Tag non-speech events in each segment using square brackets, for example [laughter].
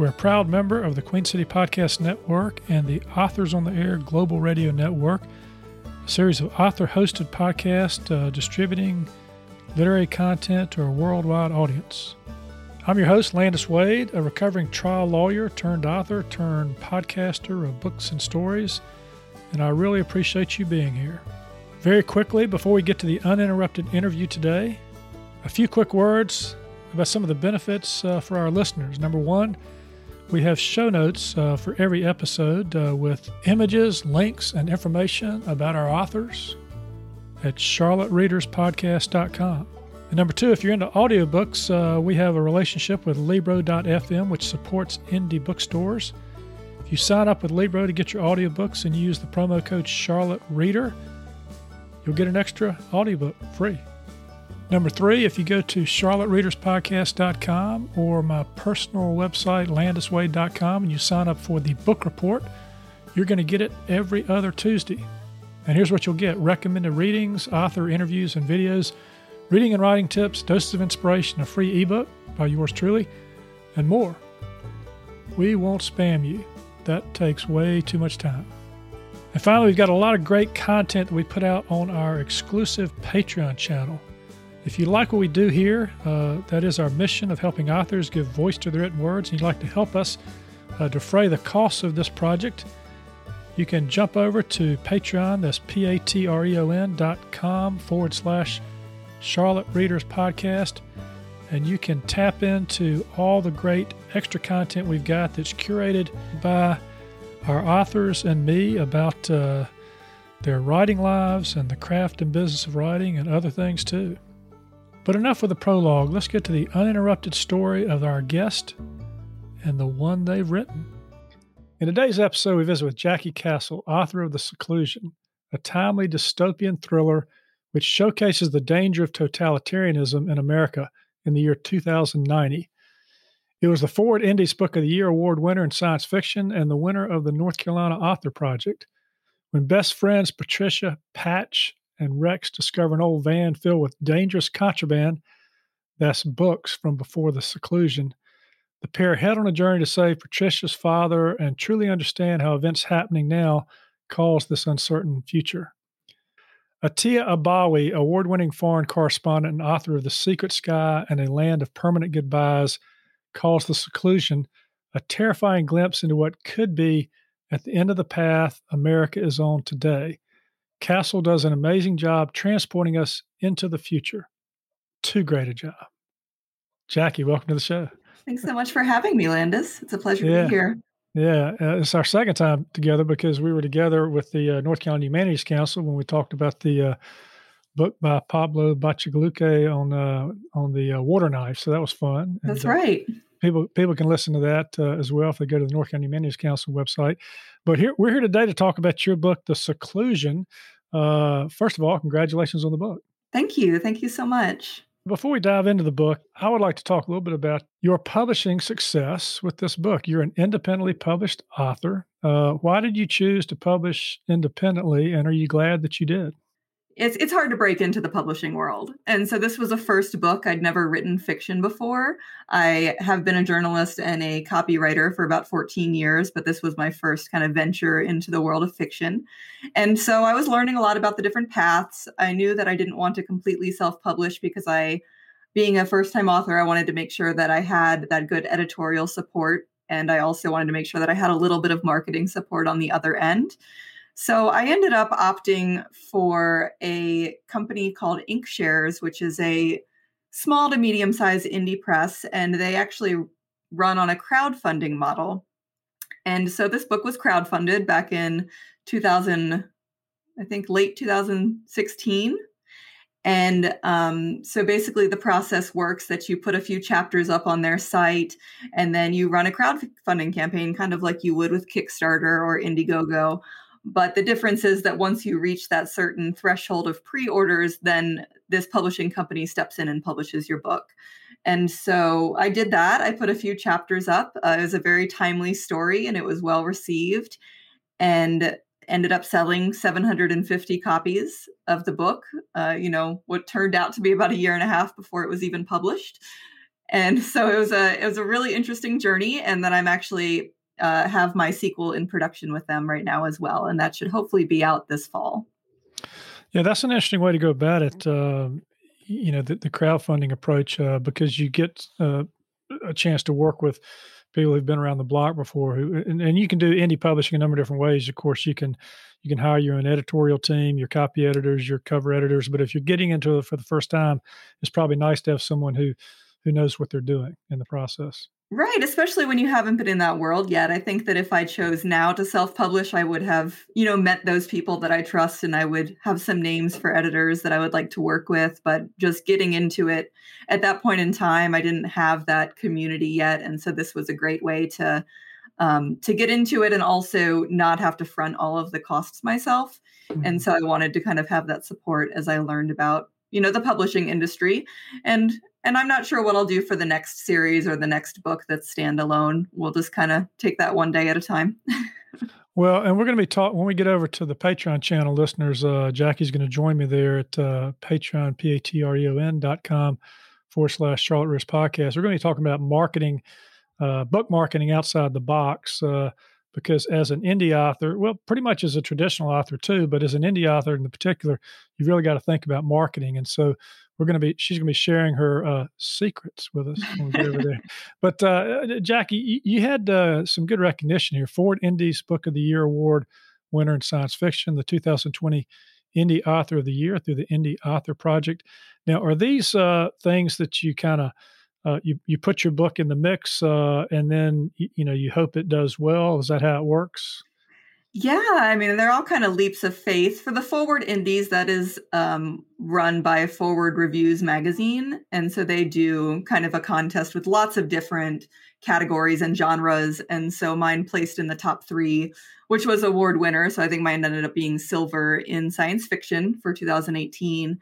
We're a proud member of the Queen City Podcast Network and the Authors on the Air Global Radio Network, a series of author hosted podcasts uh, distributing literary content to a worldwide audience. I'm your host, Landis Wade, a recovering trial lawyer turned author turned podcaster of books and stories, and I really appreciate you being here. Very quickly, before we get to the uninterrupted interview today, a few quick words about some of the benefits uh, for our listeners. Number one, we have show notes uh, for every episode uh, with images, links, and information about our authors at charlottereaderspodcast.com. And number two, if you're into audiobooks, uh, we have a relationship with Libro.fm, which supports indie bookstores. If you sign up with Libro to get your audiobooks and use the promo code Charlotte Reader, you'll get an extra audiobook free. Number three, if you go to charlottereaderspodcast.com or my personal website, landiswade.com, and you sign up for the book report, you're going to get it every other Tuesday. And here's what you'll get recommended readings, author interviews, and videos, reading and writing tips, doses of inspiration, a free ebook by yours truly, and more. We won't spam you, that takes way too much time. And finally, we've got a lot of great content that we put out on our exclusive Patreon channel. If you like what we do here, uh, that is our mission of helping authors give voice to their written words, and you'd like to help us uh, defray the costs of this project, you can jump over to Patreon, that's P A T R E O N dot com forward slash Charlotte Readers Podcast, and you can tap into all the great extra content we've got that's curated by our authors and me about uh, their writing lives and the craft and business of writing and other things too. But enough with the prologue. Let's get to the uninterrupted story of our guest and the one they've written. In today's episode, we visit with Jacqui Castle, author of The Seclusion, a timely dystopian thriller which showcases the danger of totalitarianism in America in the year 2090. It was the Foreword Indies Book of the Year award winner in science fiction and the winner of the North Carolina Author Project. When best friends Patricia, Patch, and Rexx discover an old van filled with dangerous contraband. That's books from before the seclusion. The pair head on a journey to save Patricia's father and truly understand how events happening now cause this uncertain future. Atia Abawi, award winning foreign correspondent and author of The Secret Sky and A Land of Permanent Goodbyes, calls The Seclusion a terrifying glimpse into what could be at the end of the path America is on today. Castle does an amazing job transporting us into the future. Too great a job. Jacqui, welcome to the show. Thanks so much for having me, Landis. It's a pleasure yeah. to be here. Yeah, uh, it's our second time together because we were together with the uh, North Carolina Humanities Council when we talked about the uh, book by Pablo Bacigalupi on uh, on the uh, water knife. So that was fun. That's and, uh, right. People people can listen to that as well if they go to the North Carolina Humanities Council website. But here we're here today to talk about your book, The Seclusion. Uh, first of all, congratulations on the book. Thank you. Thank you so much. Before we dive into the book, I would like to talk a little bit about your publishing success with this book. You're an independently published author. Uh, why did you choose to publish independently, and are you glad that you did? It's it's hard to break into the publishing world. And so this was a first book. I'd never written fiction before. I have been a journalist and a copywriter for about 14 years, but this was my first kind of venture into the world of fiction. And so I was learning a lot about the different paths. I knew that I didn't want to completely self-publish because I being a first-time author, I wanted to make sure that I had that good editorial support and I also wanted to make sure that I had a little bit of marketing support on the other end. So I ended up opting for a company called Inkshares, which is a small to medium sized indie press, and they actually run on a crowdfunding model. And so this book was crowdfunded back in 2000, I think late 2016. And um, so basically, the process works that you put a few chapters up on their site and then you run a crowdfunding campaign, kind of like you would with Kickstarter or Indiegogo But the difference is that once you reach that certain threshold of pre orders, then this publishing company steps in and publishes your book. And so I did that. I put a few chapters up. Uh, it was a very timely story and it was well received and ended up selling 750 copies of the book. Uh, you know, what turned out to be about a year and a half before it was even published. And so it was a it was a really interesting journey. And then I'm actually uh, have my sequel in production with them right now as well, and that should hopefully be out this fall. Yeah, that's an interesting way to go about it. Uh, you know, the, the crowdfunding approach uh, because you get uh, a chance to work with people who've been around the block before. Who and, and, you can do indie publishing a number of different ways. Of course, you can you can hire your own editorial team, your copy editors, your cover editors. But if you're getting into it for the first time, it's probably nice to have someone who who knows what they're doing in the process. Right, especially when you haven't been in that world yet. I think that if I chose now to self-publish, I would have, you know, met those people that I trust and I would have some names for editors that I would like to work with, but just getting into it at that point in time, I didn't have that community yet, and so this was a great way to um, to get into it and also not have to front all of the costs myself. Mm-hmm. And so I wanted to kind of have that support as I learned about you know the publishing industry and and I'm not sure what I'll do for the next series or the next book that's standalone. We'll just kind of take that one day at a time. [laughs] well, and we're going to be talking when we get over to the Patreon channel, listeners. Uh, Jacqui's going to join me there at uh, Patreon, P A T R E O N dot com forward slash Charlotte Risk podcast. We're going to be talking about marketing, uh, book marketing outside the box. Uh, because as an indie author, well, pretty much as a traditional author too, but as an indie author in particular, you've really got to think about marketing. And so we're going to be, she's going to be sharing her uh, secrets with us when we get over there. [laughs] But uh, Jacqui, you, you had uh, some good recognition here. Foreword Indies Book of the Year Award winner in science fiction, the 2020 Indie Author of the Year through the Indie Author Project. Now, are these uh, things that you kind of uh, you you put your book in the mix uh, and then you, you, know you hope it does well is that how it works yeah i mean they're all kind of leaps of faith. For the foreword indies that is um, run by foreword reviews magazine and so they do kind of a contest with lots of different categories and genres and so mine placed in the top three which was award winner so i think mine ended up being silver in science fiction for 2018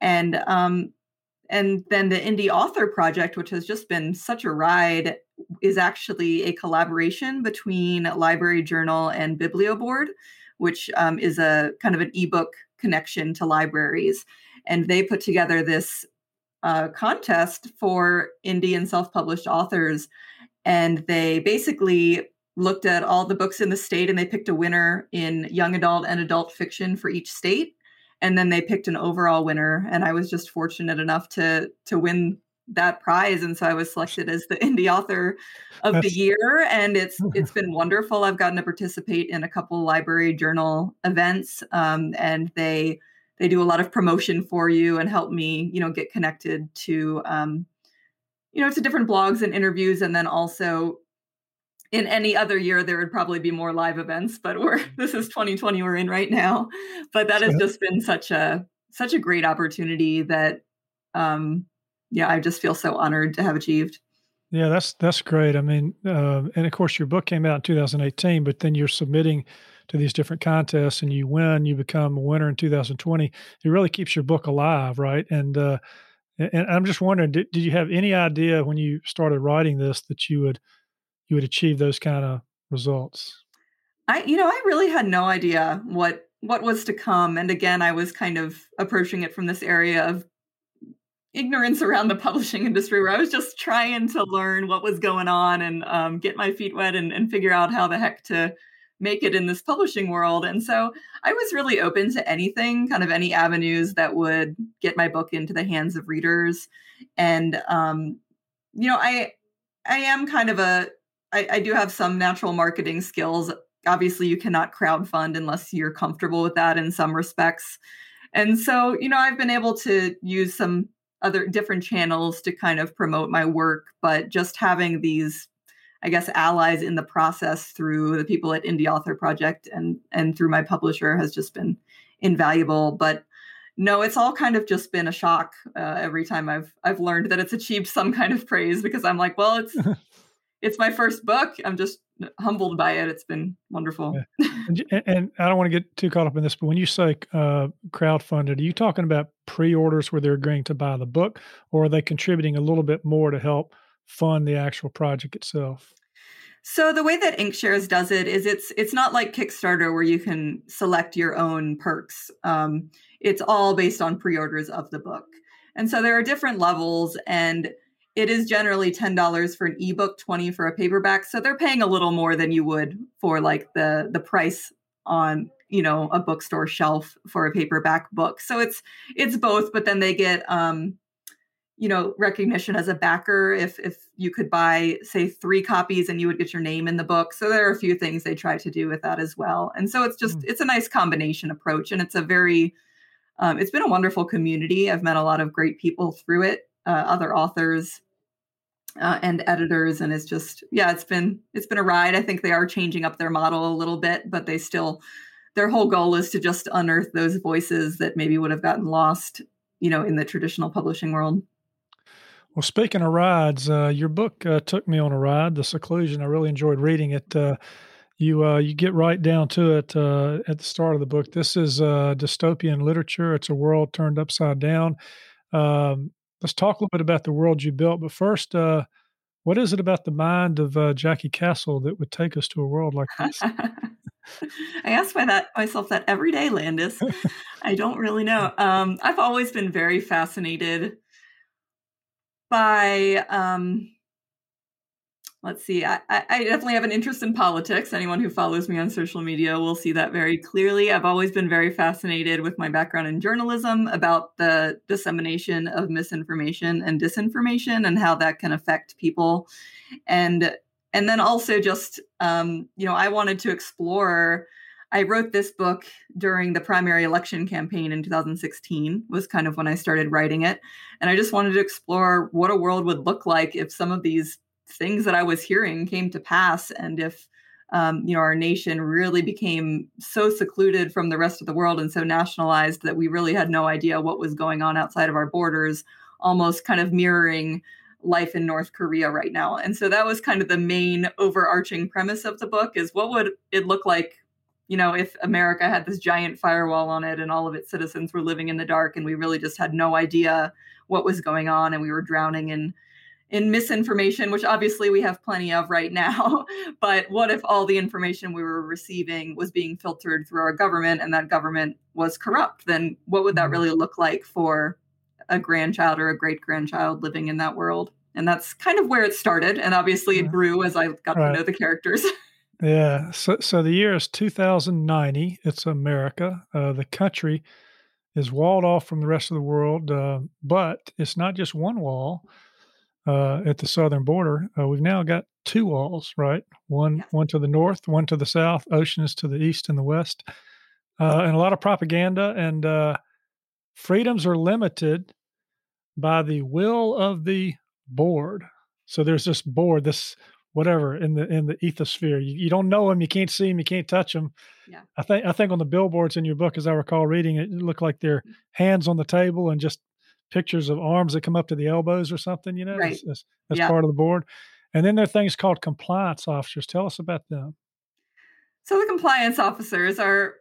and um, and then the Indie Author Project, which has just been such a ride, is actually a collaboration between Library Journal and Biblioboard, which um, is a kind of an ebook connection to libraries. And they put together this uh, contest for Indian self published authors. And they basically looked at all the books in the state and they picked a winner in young adult and adult fiction for each state and then they picked an overall winner and i was just fortunate enough to to win that prize and so i was selected as the [laughs] indie author of That's... the year and it's it's been wonderful. I've gotten to participate in a couple library journal events um, and they they do a lot of promotion for you and help me you know get connected to um, you know to different blogs and interviews and then also in any other year there would probably be more live events but we're [laughs] this is 2020 we're in right now. But that has just been such a such a great opportunity that um yeah i just feel so honored to have achieved. Yeah that's that's great. I mean uh, and of course your book came out in 2018 but then you're submitting to these different contests and you win you become a winner in 2020 it really keeps your book alive right? And uh and i'm just wondering did, did you have any idea when you started writing this that you would you would achieve those kind of results? I, you know, I really had no idea what what was to come, and again, I was kind of approaching it from this area of ignorance around the publishing industry, where I was just trying to learn what was going on and um, get my feet wet and, and figure out how the heck to make it in this publishing world. And so I was really open to anything, kind of any avenues that would get my book into the hands of readers. And um, you know, I I am kind of a I, I do have some natural marketing skills. Obviously, you cannot crowdfund unless you're comfortable with that in some respects. And so, you know, I've been able to use some other different channels to kind of promote my work, but just having these, I guess, allies in the process through the people at Indie Author Project and and through my publisher has just been invaluable. But no, it's all kind of just been a shock uh, every time I've I've learned that it's achieved some kind of praise because I'm like, well, it's [laughs] it's my first book. I'm just humbled by it. It's been wonderful. Yeah. And, and, I don't want to get too caught up in this, but when you say uh, crowdfunded, are you talking about pre-orders where they're agreeing to buy the book, or are they contributing a little bit more to help fund the actual project itself? So the way that Inkshares does it is it's it's not like Kickstarter where you can select your own perks. Um, it's all based on pre-orders of the book, and so there are different levels and it is generally $10 for an ebook 20 for a paperback so they're paying a little more than you would for like the the price on you know a bookstore shelf for a paperback book. So it's it's both but then they get um you know recognition as a backer if if you could buy say three copies and you would get your name in the book. So there are a few things they try to do with that as well. And so it's just mm. it's a nice combination approach and it's a very um, it's been a wonderful community. I've met a lot of great people through it uh, other authors uh, and editors and it's just yeah it's been it's been a ride. I think they are changing up their model a little bit but they still their whole goal is to just unearth those voices that maybe would have gotten lost you know in the traditional publishing world. Well speaking of rides uh, your book uh, took me on a ride the seclusion. I really enjoyed reading it. Uh, you uh, you get right down to it uh, at the start of the book. This is dystopian literature. It's a world turned upside down. Um, let's talk a little bit about the world you built. But first, uh, what is it about the mind of uh, Jacqui Castle that would take us to a world like this? [laughs] I ask my that myself that every day, Landis. [laughs] I don't really know. Um, I've always been very fascinated by um, let's see I, I, definitely have an interest in politics. Anyone who follows me on social media will see that very clearly. I've always been very fascinated with my background in journalism about the dissemination of misinformation and disinformation and how that can affect people. And and then also just um, you know i wanted to explore i wrote this book during the primary election campaign in 2016 was kind of when i started writing it. And i just wanted to explore what a world would look like if some of these things that I was hearing came to pass, and if um, you know our nation really became so secluded from the rest of the world and so nationalized that we really had no idea what was going on outside of our borders, almost kind of mirroring life in North Korea right now. And so that was kind of the main overarching premise of the book is what would it look like you know, if America had this giant firewall on it and all of its citizens were living in the dark and we really just had no idea what was going on and we were drowning in in misinformation, which obviously we have plenty of right now. [laughs] but what if all the information we were receiving was being filtered through our government and that government was corrupt? Then what would that mm-hmm. really look like for a grandchild or a great grandchild living in that world? And that's kind of where it started. And obviously it grew as I got right. to know the characters. [laughs] yeah. So, so the year is 2090. It's America. Uh, the country is walled off from the rest of the world. Uh, but it's not just one wall uh, at the southern border. Uh, we've now got two walls, right? One yeah. one to the north, one to the south. Ocean is to the east and the west, uh, and a lot of propaganda and uh, freedoms are limited by the will of the board. So there's this board, this whatever in the in the ethosphere. You, you don't know them, you can't see them, you can't touch them. Yeah. I think I think on the billboards in your book, as I recall reading it, it looked like they're mm. hands on the table and just pictures of arms that come up to the elbows or something, you know, right. as, as, as yeah. part of the board. And then there are things called compliance officers. Tell us about them. So the compliance officers are,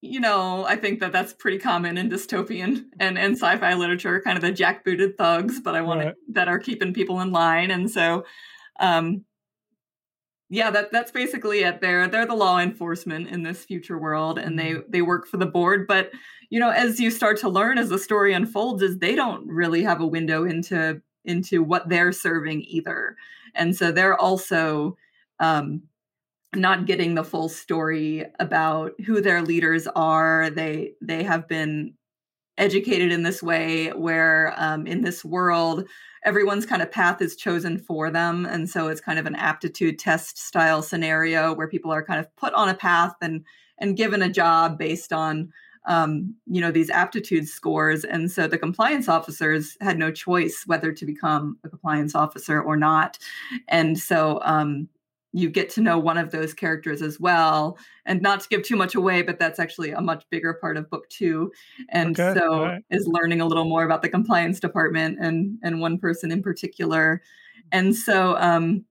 you know, I think that that's pretty common in dystopian and, and sci-fi literature, kind of the jackbooted thugs, but I want right. that are keeping people in line. And so, um, yeah, that that's basically it. They're they're the law enforcement in this future world, and they mm-hmm. they work for the board. But you know, as you start to learn as the story unfolds, is they don't really have a window into into what they're serving either, and so they're also um, not getting the full story about who their leaders are. They they have been educated in this way where um, in this world everyone's kind of path is chosen for them. And so it's kind of an aptitude test style scenario where people are kind of put on a path and and given a job based on um, you know these aptitude scores. And so the compliance officers had no choice whether to become a compliance officer or not. And so um, you get to know one of those characters as well and not to give too much away but that's actually a much bigger part of book two and okay, so right. is learning a little more about the compliance department and and one person in particular and so um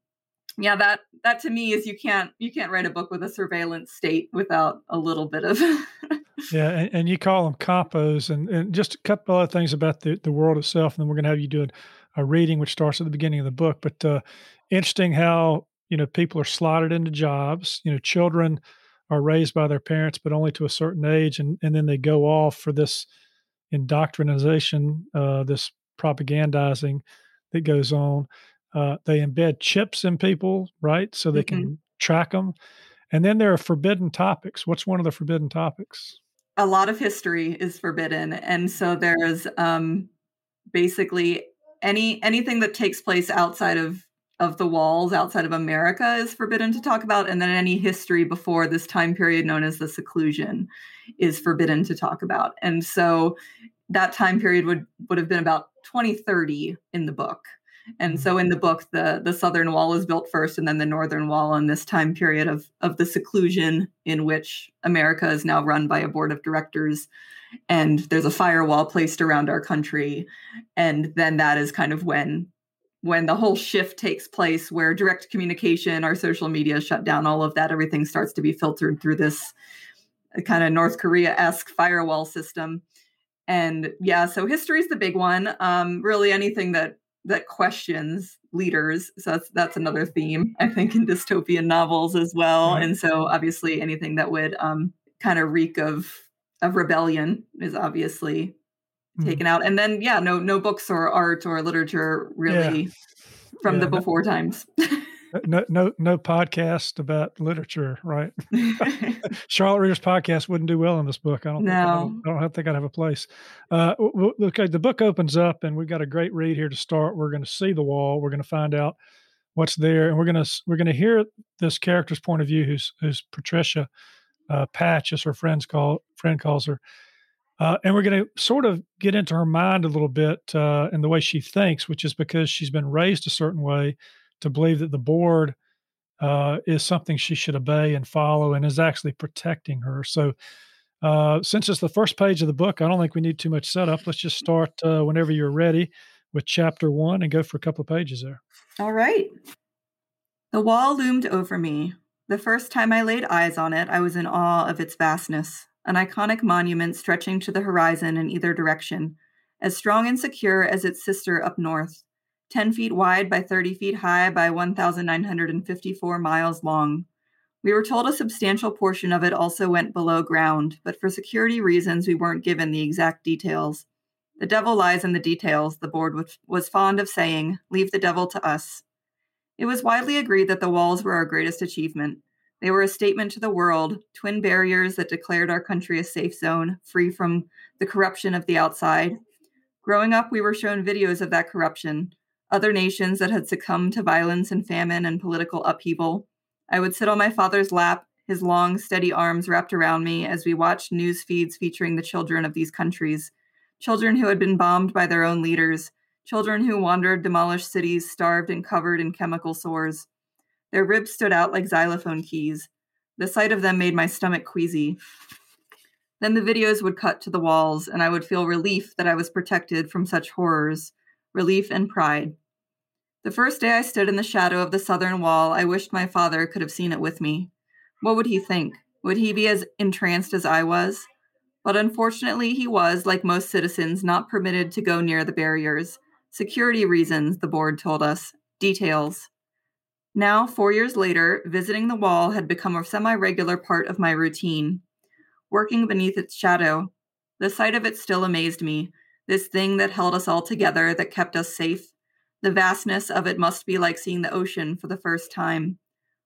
yeah that that to me is you can't you can't write a book with a surveillance state without a little bit of [laughs] yeah and, and, you call them compos and, and just a couple other things about the, the world itself and then we're going to have you do a reading which starts at the beginning of the book but uh, interesting how you know people are slotted into jobs you know children are raised by their parents but only to a certain age and, and then they go off for this indoctrination uh, this propagandizing that goes on uh, they embed chips in people, right? So they mm-hmm. can track them. And then there are forbidden topics. What's one of the forbidden topics? A lot of history is forbidden. And so there's um, basically any anything that takes place outside of of the walls outside of America is forbidden to talk about, and then any history before this time period known as the seclusion is forbidden to talk about. And so that time period would would have been about 2030 in the book. And so in the book, the the southern wall is built first, and then the northern wall in this time period of of the seclusion in which America is now run by a board of directors, and there's a firewall placed around our country, and then that is kind of when when the whole shift takes place, where direct communication, our social media shut down, all of that, everything starts to be filtered through this kind of North Korea esque firewall system. And yeah, so history is the big one. Um, really, anything that that questions leaders. So that's that's another theme I think in dystopian novels as well. And so obviously anything that would um, kind of reek of of rebellion is obviously mm-hmm. Taken out. And then yeah, no no books or art or literature really yeah. from yeah, the before no, times. no no no podcast about literature, right? [laughs] [laughs] [laughs] Charlotte Reader's podcast wouldn't do well in this book. I don't. No, think, I, don't, I don't think I'd have a place. Uh, okay, the book opens up, and we've got a great read here to start. We're going to see the wall. We're going to find out what's there, and we're going to we're going to hear this character's point of view, who's who's Patricia uh, Patch, as her friends call friend calls her. Uh, and we're going to sort of get into her mind a little bit uh, and the way she thinks, which is because she's been raised a certain way to believe that the board uh, is something she should obey and follow and is actually protecting her. So, uh, since it's the first page of the book, I don't think we need too much setup. Let's just start uh, whenever you're ready with chapter one and go for a couple of pages there. All right. The wall loomed over me. The first time I laid eyes on it, I was in awe of its vastness, an iconic monument stretching to the horizon in either direction, as strong and secure as its sister up north. 10 feet wide by 30 feet high by 1,954 miles long. We were told a substantial portion of it also went below ground, but for security reasons, we weren't given the exact details. The devil lies in the details, the board was fond of saying. Leave the devil to us. It was widely agreed that the walls were our greatest achievement. They were a statement to the world, twin barriers that declared our country a safe zone, free from the corruption of the outside. Growing up, we were shown videos of that corruption, other nations that had succumbed to violence and famine and political upheaval. I would sit on my father's lap, his long, steady arms wrapped around me as we watched news feeds featuring the children of these countries children who had been bombed by their own leaders, children who wandered demolished cities, starved and covered in chemical sores. Their ribs stood out like xylophone keys. The sight of them made my stomach queasy. Then the videos would cut to the walls, and I would feel relief that I was protected from such horrors, relief and pride. The first day I stood in the shadow of the southern wall, I wished my father could have seen it with me. What would he think? Would he be as entranced as I was? But unfortunately, he was, like most citizens, not permitted to go near the barriers. Security reasons, the board told us. Details. Now, four years later, visiting the wall had become a semi regular part of my routine. Working beneath its shadow, the sight of it still amazed me. This thing that held us all together, that kept us safe, the vastness of it must be like seeing the ocean for the first time.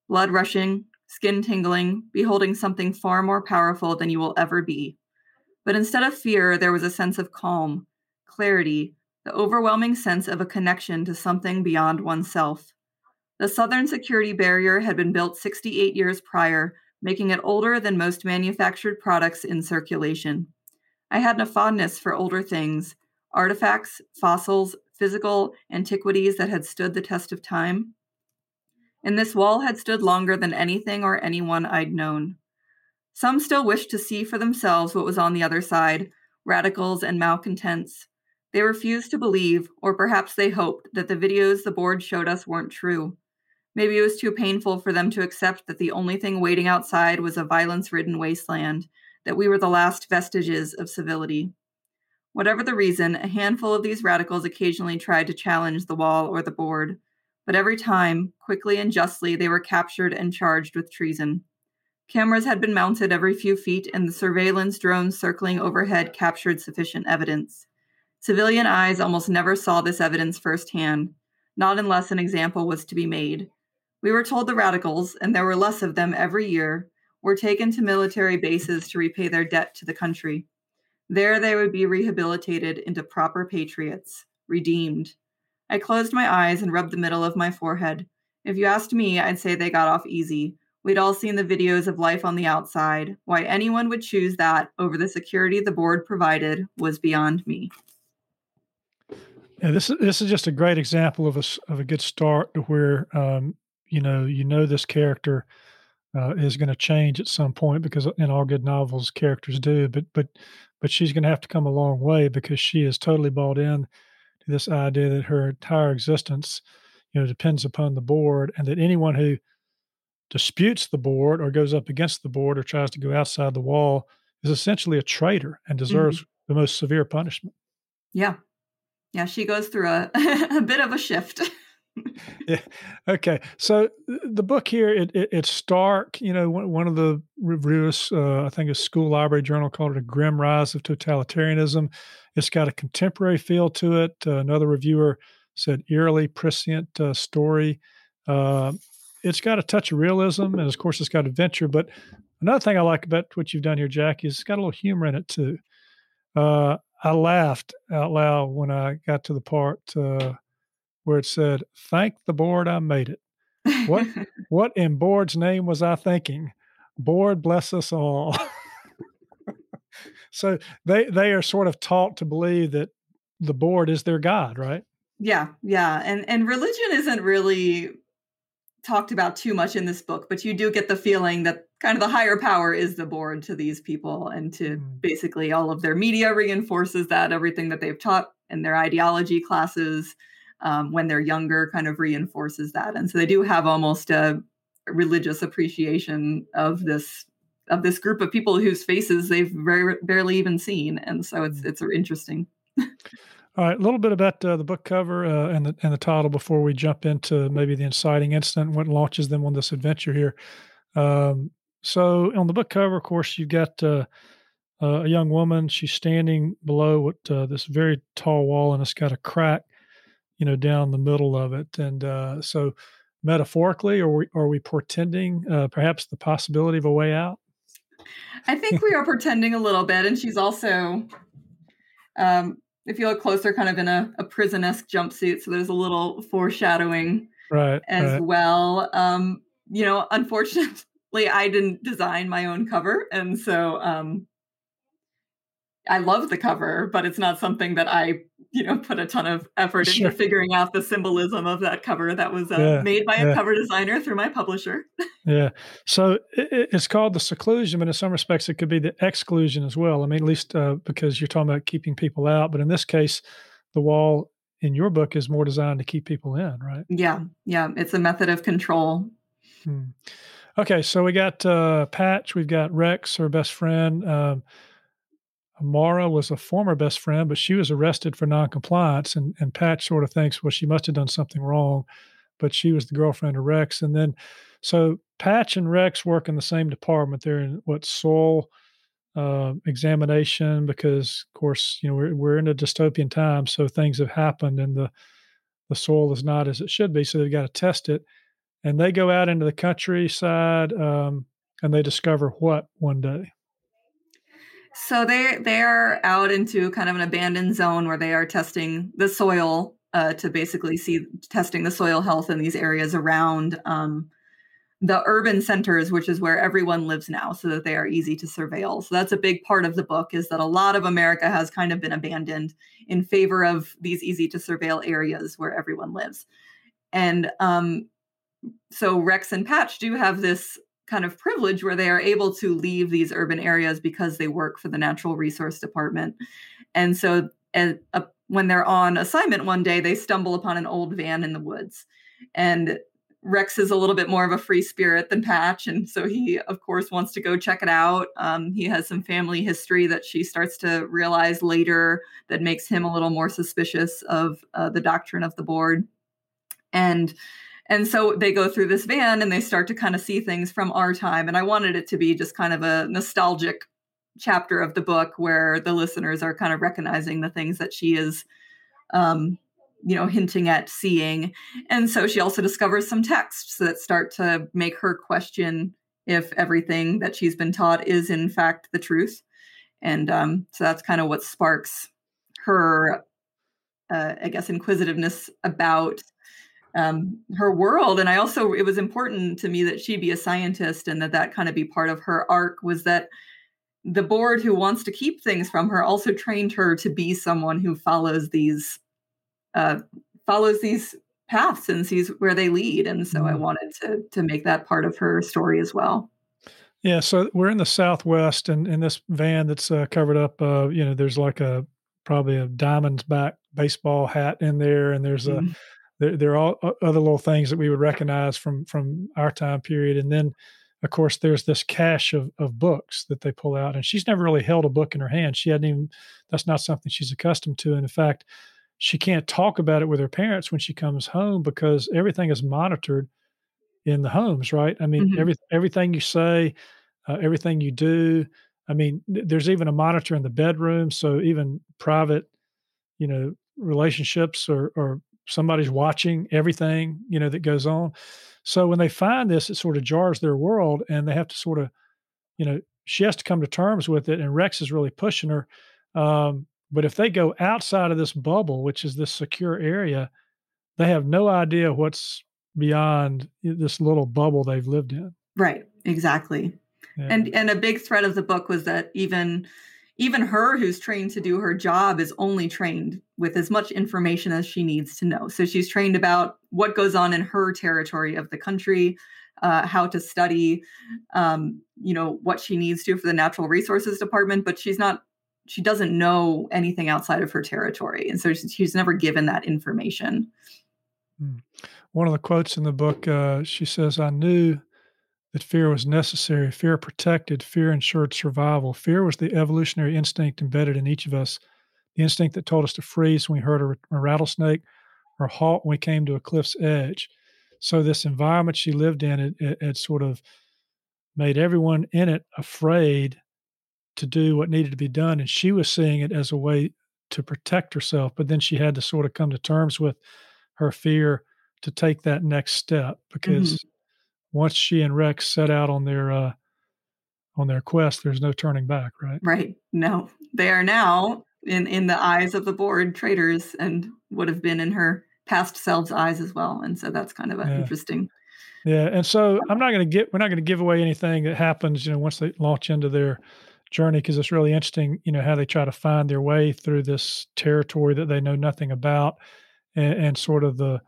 Blood rushing, skin tingling, beholding something far more powerful than you will ever be. But instead of fear, there was a sense of calm, clarity, the overwhelming sense of a connection to something beyond oneself. The Southern Security Barrier had been built 68 years prior, making it older than most manufactured products in circulation. I had a fondness for older things, artifacts, fossils, physical antiquities that had stood the test of time. And this wall had stood longer than anything or anyone I'd known. Some still wished to see for themselves what was on the other side radicals and malcontents. They refused to believe, or perhaps they hoped, that the videos the board showed us weren't true. Maybe it was too painful for them to accept that the only thing waiting outside was a violence ridden wasteland, that we were the last vestiges of civility. Whatever the reason, a handful of these radicals occasionally tried to challenge the wall or the board, but every time, quickly and justly, they were captured and charged with treason. Cameras had been mounted every few feet, and the surveillance drones circling overhead captured sufficient evidence. Civilian eyes almost never saw this evidence firsthand, not unless an example was to be made. We were told the radicals, and there were less of them every year, were taken to military bases to repay their debt to the country. There they would be rehabilitated into proper patriots, redeemed. I closed my eyes and rubbed the middle of my forehead. If you asked me, I'd say they got off easy. We'd all seen the videos of life on the outside. Why anyone would choose that over the security the board provided was beyond me. Yeah, this is this is just a great example of a of a good start to where um, you know you know this character uh, is going to change at some point because in all good novels characters do, but but but she's going to have to come a long way because she is totally bought in to this idea that her entire existence, you know, depends upon the board, and that anyone who disputes the board or goes up against the board or tries to go outside the wall is essentially a traitor and deserves mm-hmm. the most severe punishment. Yeah. Yeah, she goes through a, [laughs] a bit of a shift. [laughs] yeah. Okay. So the book here, it, it, it's stark. You know, one, of the reviewers, uh, I think a school library journal called it a grim rise of totalitarianism. It's got a contemporary feel to it. Uh, another reviewer said eerily prescient uh, story. Uh, it's got a touch of realism, and of course, it's got adventure. But another thing I like about what you've done here, Jacqui, is it's got a little humor in it too. Uh, I laughed out loud when I got to the part uh, where it said, "Thank the board, I made it." What [laughs] what in board's name was I thinking? Board bless us all. [laughs] so they they are sort of taught to believe that the board is their god, right? Yeah, yeah, and and religion isn't really talked about too much in this book, but you do get the feeling that kind of the higher power is the board to these people, and to mm. basically all of their media reinforces that everything that they've taught in their ideology classes um, when they're younger kind of reinforces that, and so they do have almost a religious appreciation of this of this group of people whose faces they've very barely even seen, and so it's mm. it's interesting. All right, a little bit about uh, the book cover uh, and the and the title before we jump into maybe the inciting incident, what launches them on this adventure here. Um, so, on the book cover, of course, you've got uh, uh a young woman. She's standing below what uh, this very tall wall, and it's got a crack, you know, down the middle of it. And uh, so, metaphorically, are we are we portending perhaps the possibility of a way out? I think we are pretending a little bit, and she's also. Um, if you look closer, kind of in a, a prison esque jumpsuit. So there's a little foreshadowing right, as right. well. Um, you know, unfortunately, I didn't design my own cover. And so um, I love the cover, but it's not something that I, you know, put a ton of effort sure. into figuring out the symbolism of that cover. That was uh, yeah, made by a cover designer through my publisher. yeah. So it, it's called the seclusion, but in some respects, it could be the exclusion as well. I mean, at least uh, because you're talking about keeping people out, but in this case, the wall in your book is more designed to keep people in, right? Yeah. Yeah. It's a method of control. Hmm. Okay. So we got uh, Patch, we've got Rexx, her best friend. Um, Amara was a former best friend, but she was arrested for noncompliance. And, and Patch sort of thinks, well, she must have done something wrong, but she was the girlfriend of Rexx. And then, so Patch and Rexx work in the same department. They're in what soil uh, examination because, of course, you know we're we're in a dystopian time, so things have happened and the the soil is not as it should be. So they've got to test it, and they go out into the countryside um, and they discover what one day. So they they are out into kind of an abandoned zone where they are testing the soil uh, to basically see testing the soil health in these areas around um, the urban centers, which is where everyone lives now, so that they are easy to surveil. So that's a big part of the book is that a lot of America has kind of been abandoned in favor of these easy to surveil areas where everyone lives. And um, so Rexx and Patch do have this kind of privilege where they are able to leave these urban areas because they work for the natural resource department. And so as, when they're on assignment one day, they stumble upon an old van in the woods. And Rexx is a little bit more of a free spirit than Patch, and so he, of course, wants to go check it out. Um, he has some family history that she starts to realize later that makes him a little more suspicious of uh, the doctrine of the board, and and so they go through this van and they start to kind of see things from our time. And I wanted it to be just kind of a nostalgic chapter of the book where the listeners are kind of recognizing the things that she is um, you know hinting at seeing and so she also discovers some texts that start to make her question if everything that she's been taught is in fact the truth and um, so that's kind of what sparks her uh, i guess inquisitiveness about um, her world and i also it was important to me that she be a scientist and that that kind of be part of her arc was that the board who wants to keep things from her also trained her to be someone who follows these uh, follows these paths and sees where they lead and so i mm-hmm. wanted to to make that part of her story as well yeah so we're in the southwest and in this van that's uh, covered up uh, you know there's like a probably a Diamondbacks baseball hat in there and there's mm-hmm. There, there are all other little things that we would recognize from from our time period and then of course, there's this cache of, of books that they pull out, and she's never really held a book in her hand. She hadn't even, that's not something she's accustomed to. And in fact, she can't talk about it with her parents when she comes home because everything is monitored in the homes, right? I mean, mm-hmm. every, everything you say, uh, everything you do. I mean, th- there's even a monitor in the bedroom. So even private, you know, relationships or, or somebody's watching everything, you know, that goes on. So when they find this, it sort of jars their world and they have to sort of, you know, she has to come to terms with it. And Rexx is really pushing her. Um, but if they go outside of this bubble, which is this secure area, they have no idea what's beyond this little bubble they've lived in. Right. Exactly. Yeah. And and a big thread of the book was that even even her who's trained to do her job is only trained with as much information as she needs to know. So she's trained about what goes on in her territory of the country uh, how to study um, you know what she needs to for the natural resources department but she's not she doesn't know anything outside of her territory. And so she's never given that information. Hmm. one of the quotes in the book uh, she says i knew that fear was necessary. Fear protected, fear ensured survival. Fear was the evolutionary instinct embedded in each of us, the instinct that told us to freeze when we heard a, a rattlesnake or halt when we came to a cliff's edge. So, this environment she lived in, it, it, it sort of made everyone in it afraid to do what needed to be done. And she was seeing it as a way to protect herself. But then she had to sort of come to terms with her fear to take that next step because mm-hmm once she and Rexx set out on their uh, on their quest, there's no turning back, right? Right. No, they are now in in the eyes of the board traitors, and would have been in her past selves' eyes as well. And so that's kind of yeah. interesting. Yeah, and so I'm not going to get we're not going to give away anything that happens, you know, once they launch into their journey because it's really interesting, you know, how they try to find their way through this territory that they know nothing about, and, and sort of the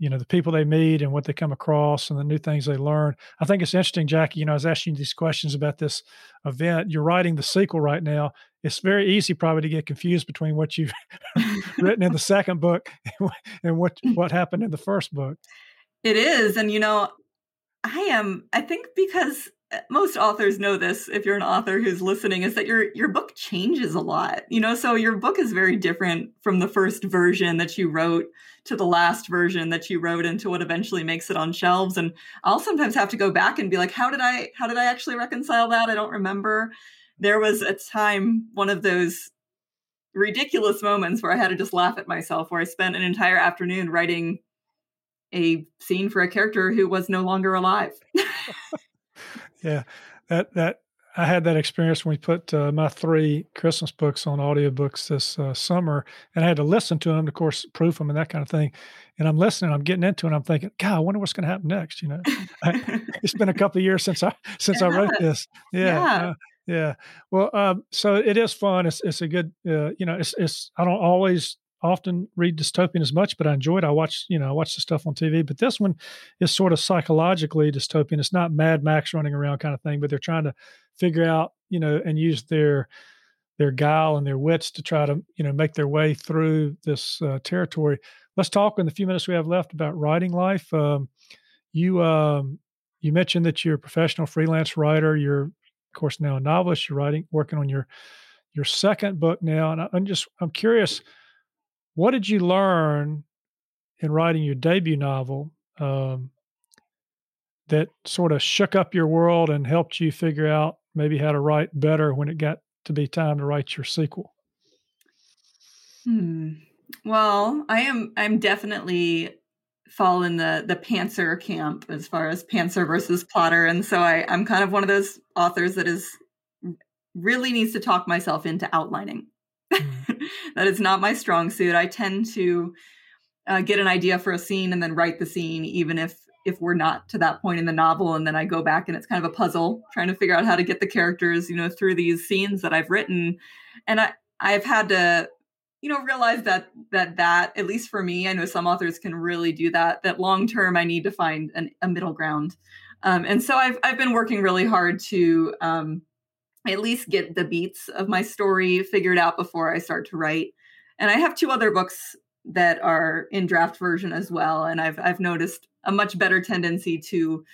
you know the people they meet and what they come across and the new things they learn. I think it's interesting jacqui you know i was asking you these questions about this event. You're writing the sequel right now. It's very easy probably to get confused between what you've [laughs] [laughs] written in the second book [laughs] and what what happened in the first book. It is and you know i am i think because most authors know this if you're an author who's listening is that your your book changes a lot you know? So your book is very different from the first version that you wrote to the last version that you wrote into what eventually makes it on shelves. And i'll sometimes have to go back and be like how did i how did i actually reconcile that? I don't remember. There was a time one of those ridiculous moments where i had to just laugh at myself where i spent an entire afternoon writing a scene for a character who was no longer alive [laughs] Yeah, that that I had that experience when we put uh, my three Christmas books on audiobooks this uh, summer, and I had to listen to them, of course, proof them and that kind of thing. And I'm listening, I'm getting into it, I'm thinking, God, I wonder what's going to happen next. You know, [laughs] I, it's been a couple of years since I since yeah. I wrote this. Yeah, yeah. Uh, yeah. Well, um, so it is fun. It's it's a good, uh, you know, it's it's. I don't always often read dystopian as much, but I enjoy it. I watch, you know, I watch the stuff on TV. But this one is sort of psychologically dystopian. It's not Mad Max running around kind of thing, but they're trying to figure out, you know, and use their their guile and their wits to try to you know make their way through this uh, territory. Let's talk in the few minutes we have left about writing life. Um, you um, you mentioned that you're a professional freelance writer. You're of course now a novelist. You're writing, working on your your second book now, and I'm just I'm curious, what did you learn in writing your debut novel um, that sort of shook up your world and helped you figure out maybe how to write better when it got to be time to write your sequel? Hmm. Well, I am I'm definitely fall in the the pantser camp as far as pantser versus plotter and so I I'm kind of one of those authors that is really needs to talk myself into outlining. Mm. [laughs] that is not my strong suit. I tend to uh, get an idea for a scene and then write the scene even if if we're not to that point in the novel and then i go back and it's kind of a puzzle trying to figure out how to get the characters you know through these scenes that i've written and i i've had to you know realize that that that at least for me i know some authors can really do that that long term i need to find an, a middle ground um, and so i've i've been working really hard to um, at least get the beats of my story figured out before i start to write. And i have two other books that are in draft version as well and i've i've noticed a much better tendency to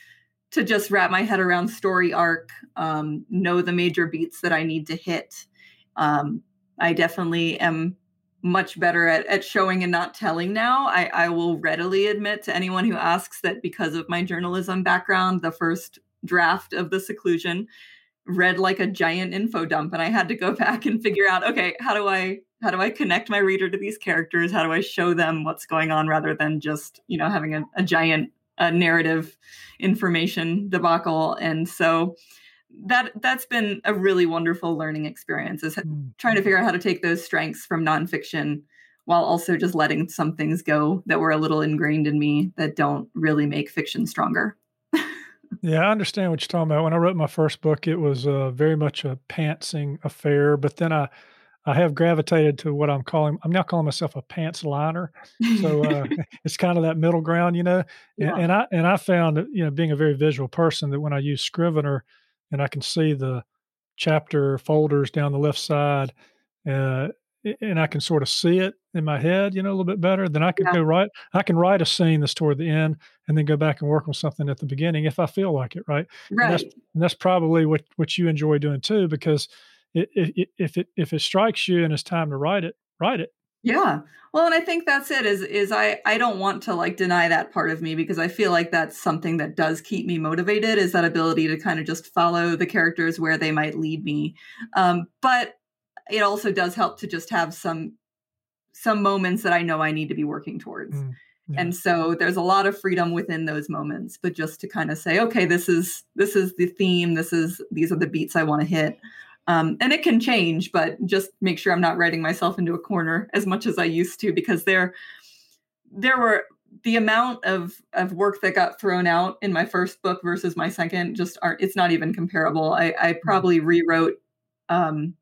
to just wrap my head around story arc um, know the major beats that i need to hit. Um, i definitely am much better at, at showing and not telling now. I, I will readily admit to anyone who asks that because of my journalism background the first draft of the seclusion read like a giant info dump and i had to go [laughs] back and figure out okay how do i how do I connect my reader to these characters? How do I show them what's going on rather than just, you know, having a, a giant uh, narrative information debacle? And so that that's been a really wonderful learning experience is mm. trying to figure out how to take those strengths from nonfiction while also just letting some things go that were a little ingrained in me that don't really make fiction stronger. Yeah, I understand what you're talking about. When I wrote my first book, it was uh, very much a pantsing affair, but then I I have gravitated to what I'm calling. I'm now calling myself a pants liner. So uh, [laughs] [laughs] it's kind of that middle ground, you know. And, yeah. and, I and I found that you know being a very visual person that when I use Scrivener and I can see the chapter folders down the left side, uh, and I can sort of see it in my head, you know, a little bit better. Then I can yeah. go write. I can write a scene that's toward the end, and then go back and work on something at the beginning if I feel like it, right? Right. And that's, and that's probably what what you enjoy doing too, because if, if it if it strikes you and it's time to write it, write it. Yeah. Well, and I think that's it is is I I don't want to like deny that part of me because I feel like that's something that does keep me motivated is that ability to kind of just follow the characters where they might lead me. Um, but it also does help to just have some some moments that I know I need to be working towards. Mm, yeah. And so there's a lot of freedom within those moments, but just to kind of say, okay, this is this is the theme, this is these are the beats I want to hit. Um, and it can change, but just make sure I'm not writing myself into a corner as much as I used to because there there were the amount of of work that got thrown out in my first book versus my second just aren't it's not even comparable. I, I mm-hmm. probably rewrote um,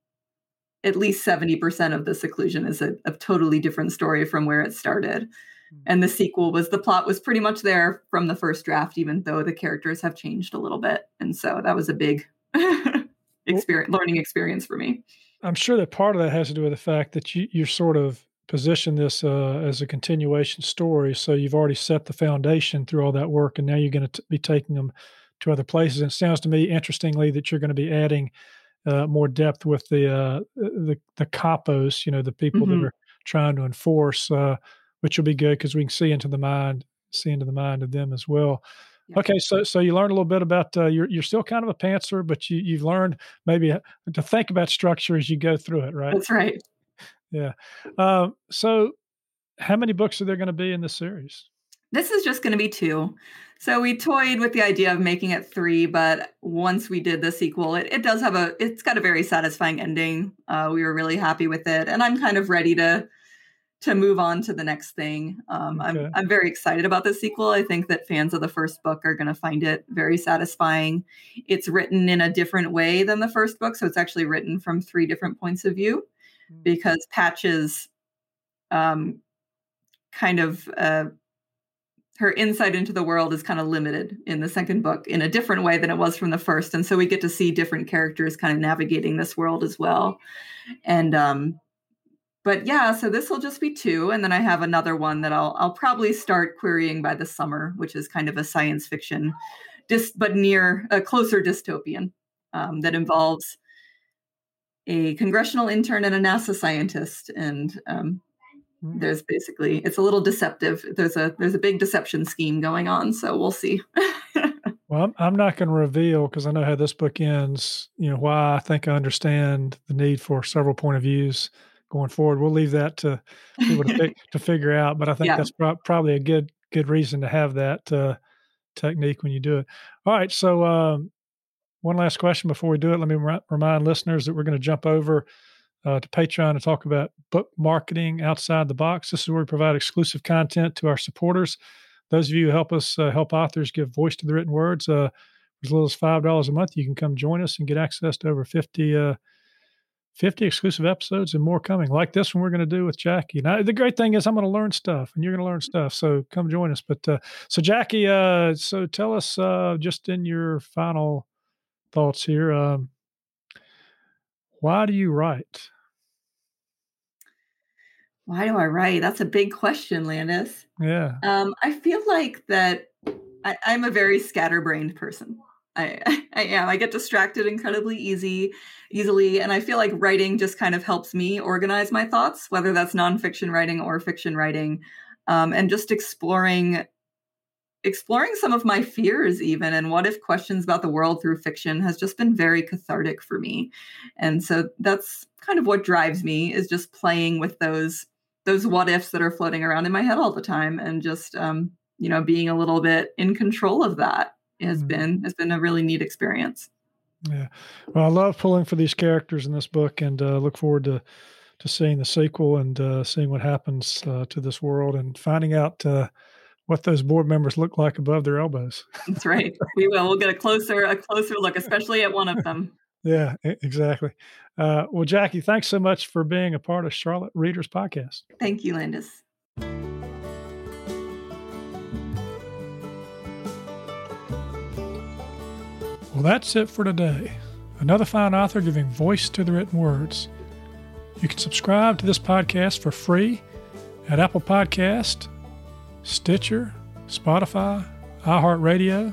at least 70% of the seclusion is a, a, totally different story from where it started. Mm. And the sequel was the plot was pretty much there from the first draft, even though the characters have changed a little bit. And so that was a big [laughs] experience, learning experience for me. I'm sure that part of that has to do with the fact that you, you're sort of position this uh, as a continuation story. So you've already set the foundation through all that work, and now you're going to be taking them to other places. And it sounds to me, interestingly, that you're going to be adding uh, more depth with the uh, the the capos, you know, the people mm-hmm. that are trying to enforce, uh, which will be good because we can see into the mind, see into the mind of them as well. Okay, so so you learned a little bit about uh, you're you're still kind of a pantser, but you you've learned maybe uh, to think about structure as you go through it, right? That's right. Yeah. Uh, so, how many books are there going to be in this series? This is just going to be two. So we toyed with the idea of making it three, but once we did the sequel, it, it does have a it's got a very satisfying ending. Uh, we were really happy with it, and I'm kind of ready to to move on to the next thing. Um, okay. I'm I'm very excited about the sequel. I think that fans of the first book are going to find it very satisfying. It's written in a different way than the first book, so it's actually written from three different points of view, mm-hmm. because Patch's, um, kind of uh, her insight into the world is kind of limited in the second book in a different way than it was from the first and so we get to see different characters kind of navigating this world as well and um but yeah so this will just be two and then i have another one that i'll i'll probably start querying by the summer which is kind of a science fiction dis, but near a closer dystopian um, that involves a congressional intern and a nasa scientist and um. There's basically it's a little deceptive. There's a there's a big deception scheme going on so we'll see. [laughs] Well i'm, I'm not going to reveal because i know how this book ends you know why i think i understand the need for several point of views going forward. We'll leave that to people to, [laughs] to figure out but i think yeah. that's pro- probably a good good reason to have that uh, technique when you do it. All right so um, one last question before we do it. Let me remind listeners that we're going to jump over uh, to Patreon to talk about book marketing outside the box. This is where we provide exclusive content to our supporters. Those of you who help us uh, help authors give voice to the written words, uh, as little as five dollars a month, you can come join us and get access to over 50, uh, 50 exclusive episodes and more coming, like this one we're going to do with Jacqui. Now, the great thing is I'm going to learn stuff, and you're going to learn stuff. So come join us. But uh, so Jacqui, uh, so tell us just in your final thoughts here. Um, why do you write? Why do I write? That's a big question, Landis. Yeah. Um, I feel like that I, am a very scatterbrained person. I, [laughs] I am. I get distracted incredibly easy, easily, and I feel like writing just kind of helps me organize my thoughts, whether that's nonfiction writing or fiction writing, um, and just exploring exploring some of my fears even and what if questions about the world through fiction has just been very cathartic for me and so that's kind of what drives me is just playing with those those what ifs that are floating around in my head all the time and just um, you know being a little bit in control of that has mm-hmm. been has been a really neat experience. Yeah. Well i love pulling for these characters in this book and uh, look forward to to seeing the sequel and uh, seeing what happens uh, to this world and finding out uh, what those board members look like above their elbows. That's right. We will. We'll get a closer a closer look especially at one of them yeah, exactly. Uh, well, Jacqui, thanks so much for being a part of Charlotte Readers Podcast. Thank you, Landis. Well, that's it for today. Another fine author giving voice to the written words. You can subscribe to this podcast for free at Apple Podcast, Stitcher, Spotify, iHeartRadio,